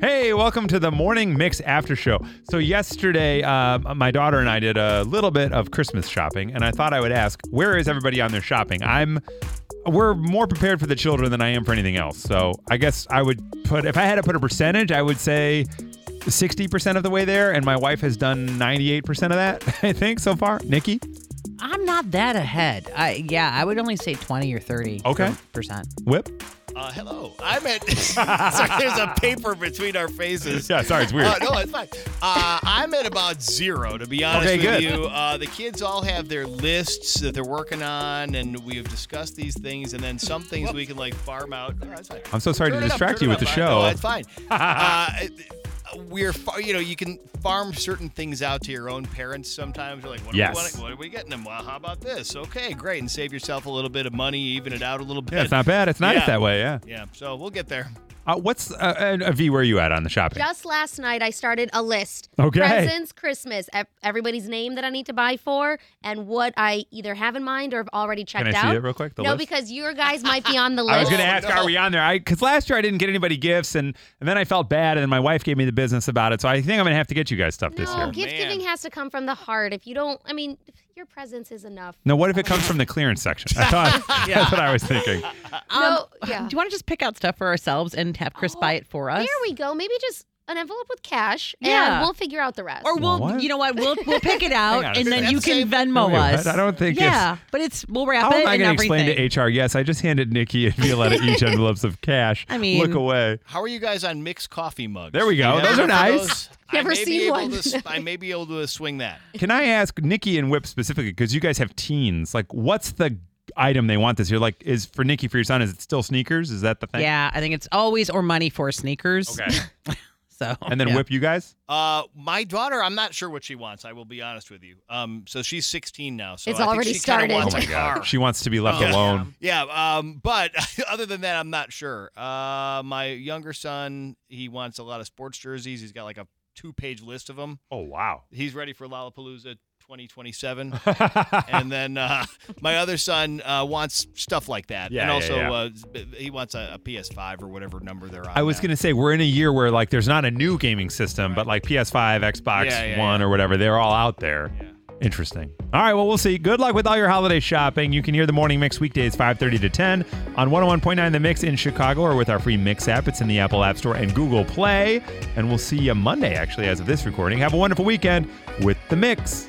Hey, welcome to the morning mix after show. So yesterday, uh, my daughter and I did a little bit of Christmas shopping, and I thought I would ask, where is everybody on their shopping? I'm, we're more prepared for the children than I am for anything else. So I guess I would put, if I had to put a percentage, I would say 60% of the way there, and my wife has done 98% of that. I think so far. Nikki, I'm not that ahead. I yeah, I would only say 20 or 30 Okay. percent. Whip. Uh, hello. I'm at. sorry, there's a paper between our faces. Yeah, sorry, it's weird. Uh, no, it's fine. Uh, I'm at about zero, to be honest Okay, with good. you. Uh, the kids all have their lists that they're working on, and we have discussed these things, and then some things we can like farm out. Oh. I'm so sorry Turn to it up, distract you it with the show. No, it's fine. we're, fa- you know, you can farm certain things out to your own parents sometimes. You're like, what, Yes. are, we what are we getting them? Well, how about this? Okay, great. And save yourself a little bit of money, even it out a little bit. Yeah, it's not bad. It's nice Yeah. that way. Yeah. Yeah, so we'll get there. Uh, what's uh, uh, V? Where are you at on the shopping? Just last night, I started a list. Okay. Presents, Christmas, everybody's name that I need to buy for, and what I either have in mind or have already checked Can I out. see it real quick? The no, list? because your guys might be on the list. I was going to Oh, ask, are we on there? I because last year I didn't get anybody gifts, and and then I felt bad, and then my wife gave me the business about it. So I think I'm going to have to get you guys stuff this no, year. gift Man. giving has to come from the heart. If you don't, I mean, your presence is enough. No, what if it comes from the clearance section? I thought Yeah. that's what I was thinking. No, yeah. Um, Do you want to just pick out stuff for ourselves and have Chris buy it for us? There we go. Maybe just an envelope with cash, Yeah. and we'll figure out the rest. Or we'll, what? you know what? We'll we'll pick it out on a and then second. you can Venmo Wait, us. I don't think Yeah, but it's we'll wrap How it am I and going to everything. explain to HR? Yes, I just handed Nikki and Violetta each envelopes of cash. I mean- look away. How are you guys on mixed coffee mugs? There we go. Do you have Those are enough of nice. those? Never I may seen be able one. To, s- I may be able to swing that. Can I ask Nikki and Whip specifically because you guys have teens? Like, what's the item they want this year? Like, is for Nikki for your son? Is it still sneakers? Is that the thing? Yeah, I think it's always or money for sneakers. Okay. So And then yeah. Whip, you guys. Uh, my daughter, I'm not sure what she wants. I will be honest with you. Um, so she's 16 now. So It's I think already she started. Wants Oh my god. She wants to be left Yeah. alone. Yeah, um, but other than that, I'm not sure. Uh, my younger son, he wants a lot of sports jerseys. He's got like a two-page list of them. Oh wow. He's ready for Lollapalooza 2027. and then uh, my other son uh, wants stuff like that, Yeah, and also yeah. Uh, he wants a, a PS5 or whatever number they're on. I was gonna say we're in a year where like there's not a new gaming system, but like PS5, Xbox Yeah, yeah, One, yeah. or whatever, they're all out there. Yeah. Interesting. All right, well we'll see. Good luck with all your holiday shopping. You can hear the morning mix weekdays 5:30 to 10 on 101.9 The Mix in Chicago or with our free Mix app. It's in the Apple App Store and Google Play. And we'll see you Monday actually as of this recording. Have a wonderful weekend with The Mix.